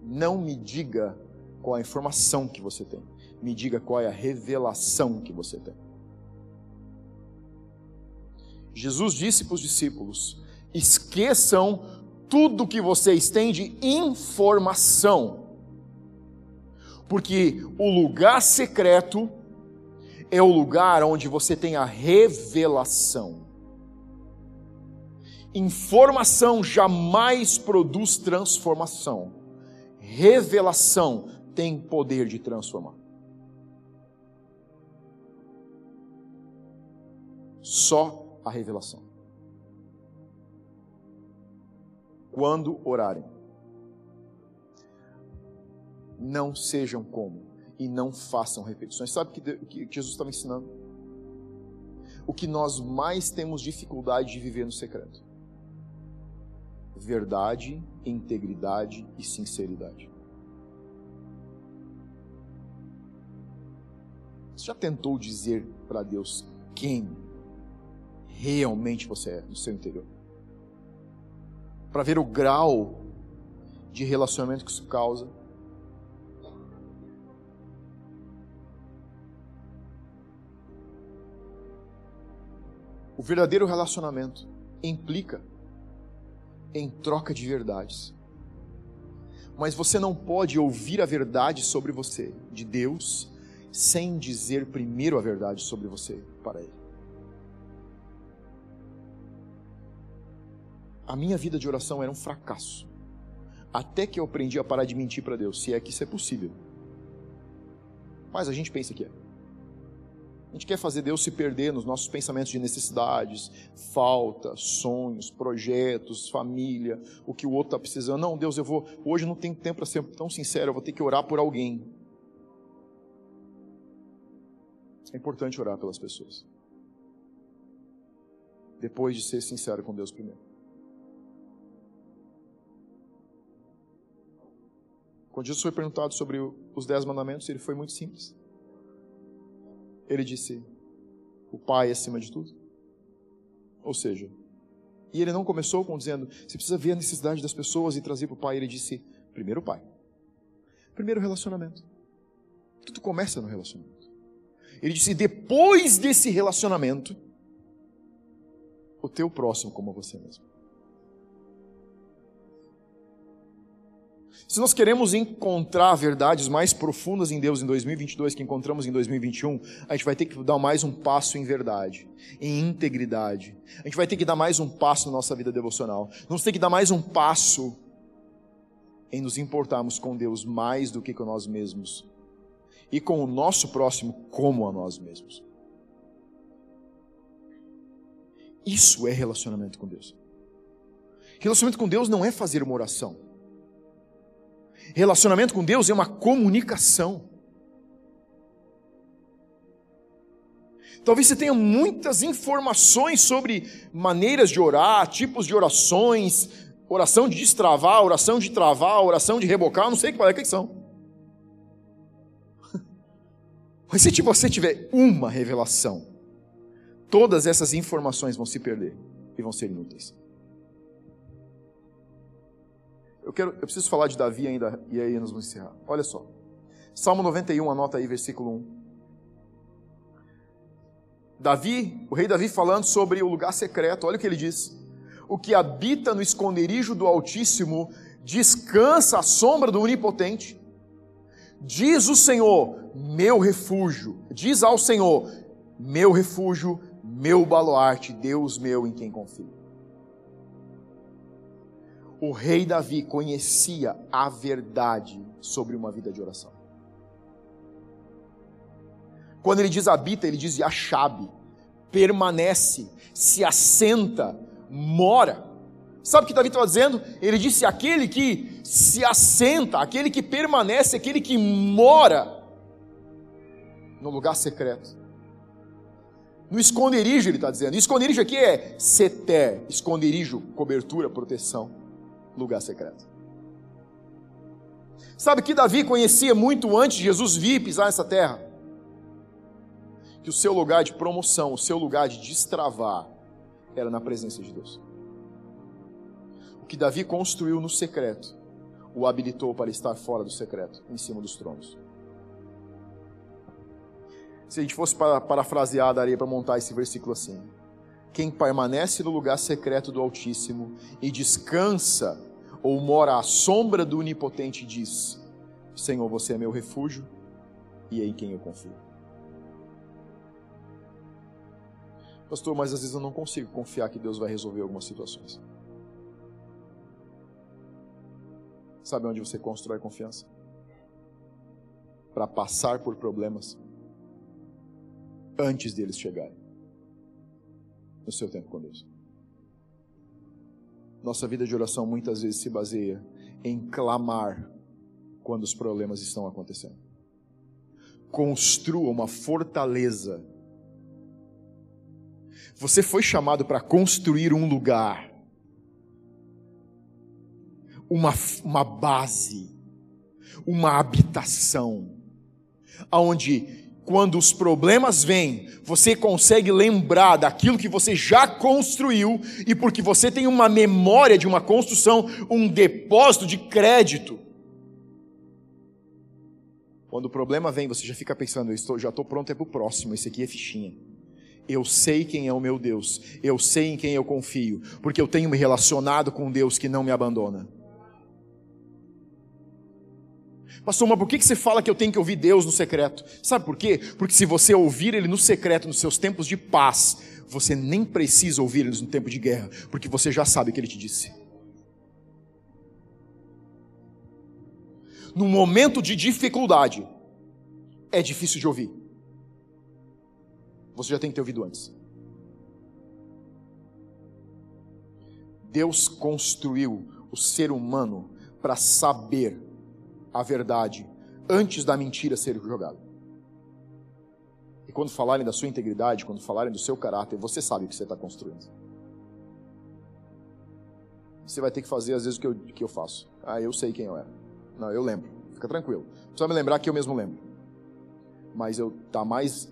Não me diga qual a informação que você tem. Me diga qual é a revelação que você tem. Jesus disse para os discípulos: esqueçam tudo que vocês têm de informação porque o lugar secreto é o lugar onde você tem a revelação. Informação jamais produz transformação. Revelação tem poder de transformar. Só a revelação. Quando orarem, não sejam como e não façam repetições. Sabe o que, que Jesus estava ensinando? O que nós mais temos dificuldade de viver no secreto: verdade, integridade e sinceridade. Você já tentou dizer para Deus quem realmente você é no seu interior? Para ver o grau de relacionamento que isso causa? O verdadeiro relacionamento implica em troca de verdades. Mas você não pode ouvir a verdade sobre você, de Deus, sem dizer primeiro a verdade sobre você para Ele. A minha vida de oração era um fracasso. Até que eu aprendi a parar de mentir para Deus, se é que isso é possível. Mas a gente pensa que é. A gente quer fazer Deus se perder nos nossos pensamentos de necessidades, falta, sonhos, projetos, família, o que o outro está precisando. Não, Deus, eu vou. Hoje não tenho tempo para ser tão sincero, eu vou ter que orar por alguém. É importante orar pelas pessoas. Depois de ser sincero com Deus primeiro. Quando Jesus foi perguntado sobre os dez mandamentos, ele foi muito simples. Ele disse: o Pai acima de tudo. Ou seja, e ele não começou com dizendo: você precisa ver a necessidade das pessoas e trazer para o Pai. Ele disse: primeiro o Pai. Primeiro o relacionamento. Tudo começa no relacionamento. Ele disse: depois desse relacionamento, o teu próximo como você mesmo. Se nós queremos encontrar verdades mais profundas em Deus em 2022 que encontramos em 2021, a gente vai ter que dar mais um passo em verdade, em integridade. A gente vai ter que dar mais um passo na nossa vida devocional. Vamos ter que dar mais um passo em nos importarmos com Deus mais do que com nós mesmos e com o nosso próximo como a nós mesmos. Isso é relacionamento com Deus. Relacionamento com Deus não é fazer uma oração. Relacionamento com Deus é uma comunicação. Talvez você tenha muitas informações sobre maneiras de orar, tipos de orações, oração de destravar, oração de travar, oração de rebocar, não sei qual é que são. Mas se você tiver uma revelação, todas essas informações vão se perder e vão ser inúteis. Eu, quero, eu preciso falar de Davi ainda, e aí nós vamos encerrar. Olha só. Salmo 91, anota aí, versículo 1. Davi, o rei Davi falando sobre o lugar secreto, olha o que ele diz. O que habita no esconderijo do Altíssimo descansa à sombra do Onipotente. Diz o Senhor, meu refúgio. Diz ao Senhor, meu refúgio, meu baluarte, Deus meu em quem confio. O rei Davi conhecia a verdade sobre uma vida de oração. Quando ele diz habita, ele diz Yashab, permanece, se assenta, mora. Sabe o que Davi estava dizendo? Ele disse: aquele que se assenta, aquele que permanece, aquele que mora no lugar secreto. No esconderijo, ele está dizendo. esconderijo aqui é seté, esconderijo, cobertura, proteção, lugar secreto. Sabe que Davi conhecia muito antes de Jesus vir pisar nessa terra? Que o seu lugar de promoção, o seu lugar de destravar, era na presença de Deus. O que Davi construiu no secreto, o habilitou para estar fora do secreto, em cima dos tronos. Se a gente fosse para, parafrasear, daria para montar esse versículo assim: Quem permanece no lugar secreto do Altíssimo e descansa ou mora à sombra do Onipotente diz: Senhor, você é meu refúgio e é em quem eu confio. Pastor, mas às vezes eu não consigo confiar que Deus vai resolver algumas situações. Sabe onde você constrói confiança? Para passar por problemas antes deles chegarem. No seu tempo com Deus. Nossa vida de oração muitas vezes se baseia em clamar quando os problemas estão acontecendo. Construa uma fortaleza. Você foi chamado para construir um lugar, uma, uma base, uma habitação, aonde quando os problemas vêm, você consegue lembrar daquilo que você já construiu e porque você tem uma memória de uma construção, um depósito de crédito. Quando o problema vem, você já fica pensando, eu estou, já estou pronto é para o próximo, esse aqui é fichinha. Eu sei quem é o meu Deus, eu sei em quem eu confio, porque eu tenho me relacionado com Deus que não me abandona. Pastor, mas por que você fala que eu tenho que ouvir Deus no secreto? Sabe por quê? Porque se você ouvir Ele no secreto, nos seus tempos de paz, você nem precisa ouvir Ele no tempo de guerra, porque você já sabe o que Ele te disse. No momento de dificuldade, é difícil de ouvir. Você já tem que ter ouvido antes. Deus construiu o ser humano para saber a verdade antes da mentira ser jogada. E quando falarem da sua integridade, quando falarem do seu caráter, você sabe o que você está construindo. Você vai ter que fazer às vezes o que eu, que eu faço. Ah, eu sei quem eu era. Não, eu lembro. Fica tranquilo. Só me lembrar que eu mesmo lembro. Mas eu tá mais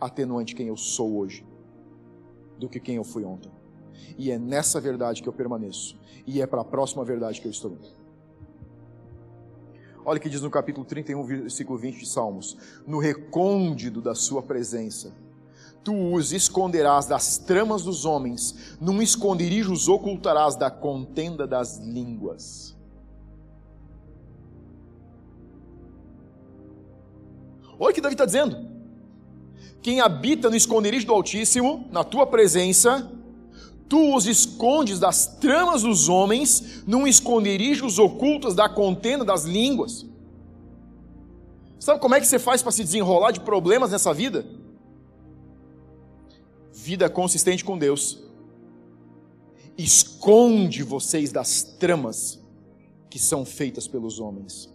atenuante quem eu sou hoje do que quem eu fui ontem. E é nessa verdade que eu permaneço. E é para a próxima verdade que eu estou indo. Olha o que diz no capítulo 31, versículo 20 de Salmos: No recôndito da sua presença, tu os esconderás das tramas dos homens, num esconderijo os ocultarás da contenda das línguas. Olha o que Davi está dizendo. Quem habita no esconderijo do Altíssimo, na tua presença, Tu os escondes das tramas dos homens, num esconderijo os ocultos da contenda das línguas. Sabe como é que você faz para se desenrolar de problemas nessa vida? Vida consistente com Deus. Esconde vocês das tramas que são feitas pelos homens.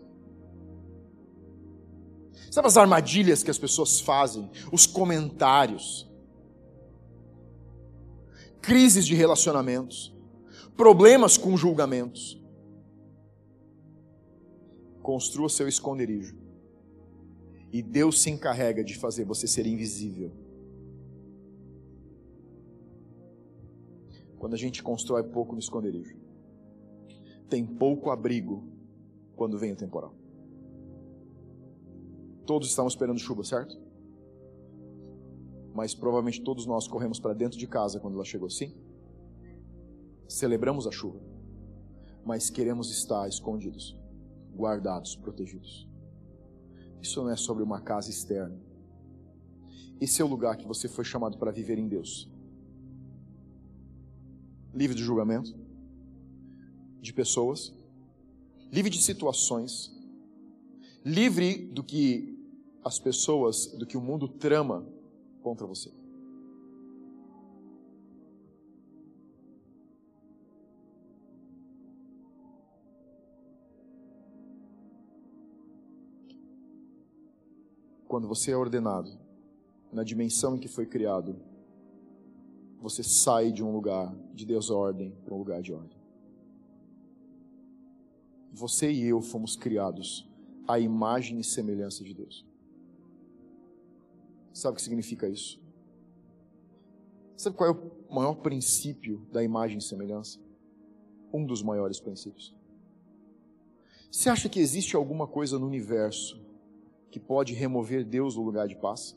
Sabe as armadilhas que as pessoas fazem, os comentários, crises de relacionamentos, problemas com julgamentos. Construa seu esconderijo. E Deus se encarrega de fazer você ser invisível. Quando a gente constrói pouco no esconderijo, tem pouco abrigo quando vem o temporal. Todos estamos esperando chuva, certo? Mas provavelmente todos nós corremos para dentro de casa quando ela chegou assim. Celebramos a chuva, mas queremos estar escondidos, guardados, protegidos. Isso não é sobre uma casa externa. Esse é o lugar que você foi chamado para viver em Deus. Livre de julgamento, de pessoas, livre de situações, livre do que as pessoas, do que o mundo trama contra você. Quando você é ordenado na dimensão em que foi criado, você sai de um lugar de desordem para um lugar de ordem. Você e eu fomos criados à imagem e semelhança de Deus. Sabe o que significa isso? Sabe qual é o maior princípio da imagem e semelhança? Um dos maiores princípios. Você acha que existe alguma coisa no universo que pode remover Deus do lugar de paz?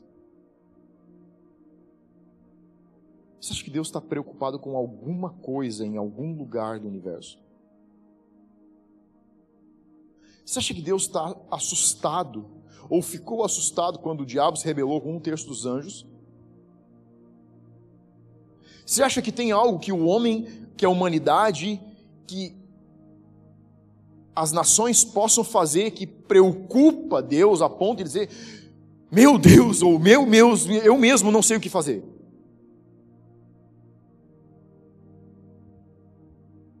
Você acha que Deus está preocupado com alguma coisa em algum lugar do universo? Você acha que Deus está assustado ou ficou assustado quando o diabo se rebelou com um terço dos anjos? Você acha que tem algo que o homem, que a humanidade, que as nações possam fazer que preocupa Deus a ponto de dizer: Meu Deus, ou meu, meus, eu mesmo não sei o que fazer?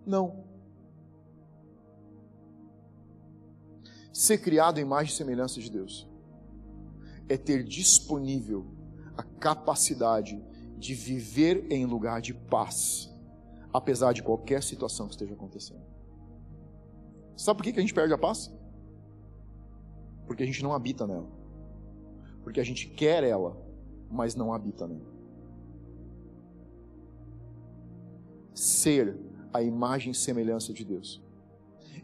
Não. Ser criado em imagem e semelhança de Deus é ter disponível a capacidade de viver em lugar de paz, apesar de qualquer situação que esteja acontecendo. Sabe por que a gente perde a paz? Porque a gente não habita nela. Porque a gente quer ela, mas não habita nela. Ser a imagem e semelhança de Deus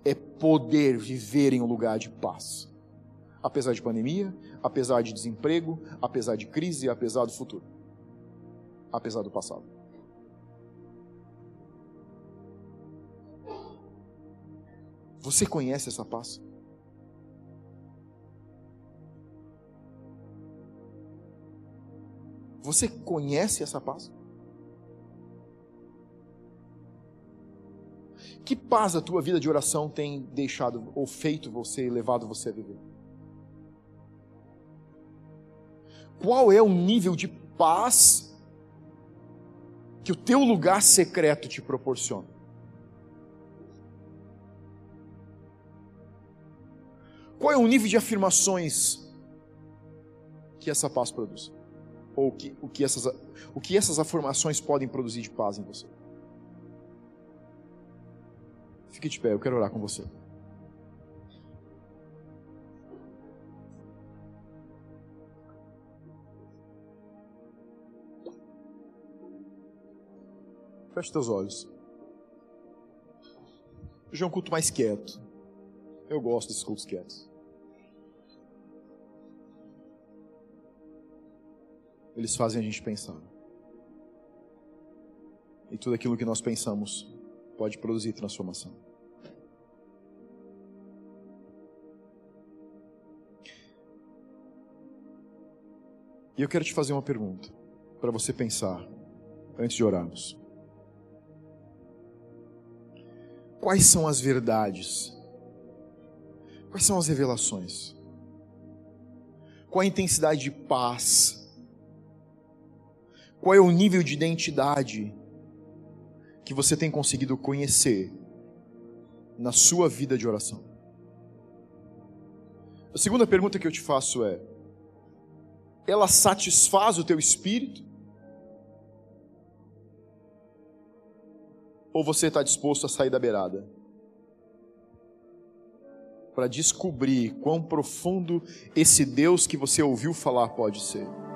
é poder viver em um lugar de paz. Apesar de pandemia, apesar de desemprego, apesar de crise, apesar do futuro. Apesar do passado. Você conhece essa paz? Você conhece essa paz? Que paz a tua vida de oração tem deixado ou feito você, levado você a viver? Qual é o nível de paz que o teu lugar secreto te proporciona? Qual é o nível de afirmações que essa paz produz? Ou que, o, que essas, o que essas afirmações podem produzir de paz em você? Fique de pé, eu quero orar com você. Feche teus olhos. Hoje é um culto mais quieto. Eu gosto desses cultos quietos. Eles fazem a gente pensar. E tudo aquilo que nós pensamos pode produzir transformação. E eu quero te fazer uma pergunta para você pensar antes de orarmos. Quais são as verdades? Quais são as revelações? Qual a intensidade de paz? Qual é o nível de identidade que você tem conseguido conhecer na sua vida de oração? A segunda pergunta que eu te faço é: ela satisfaz o teu espírito? Ou você está disposto a sair da beirada? Para descobrir quão profundo esse Deus que você ouviu falar pode ser.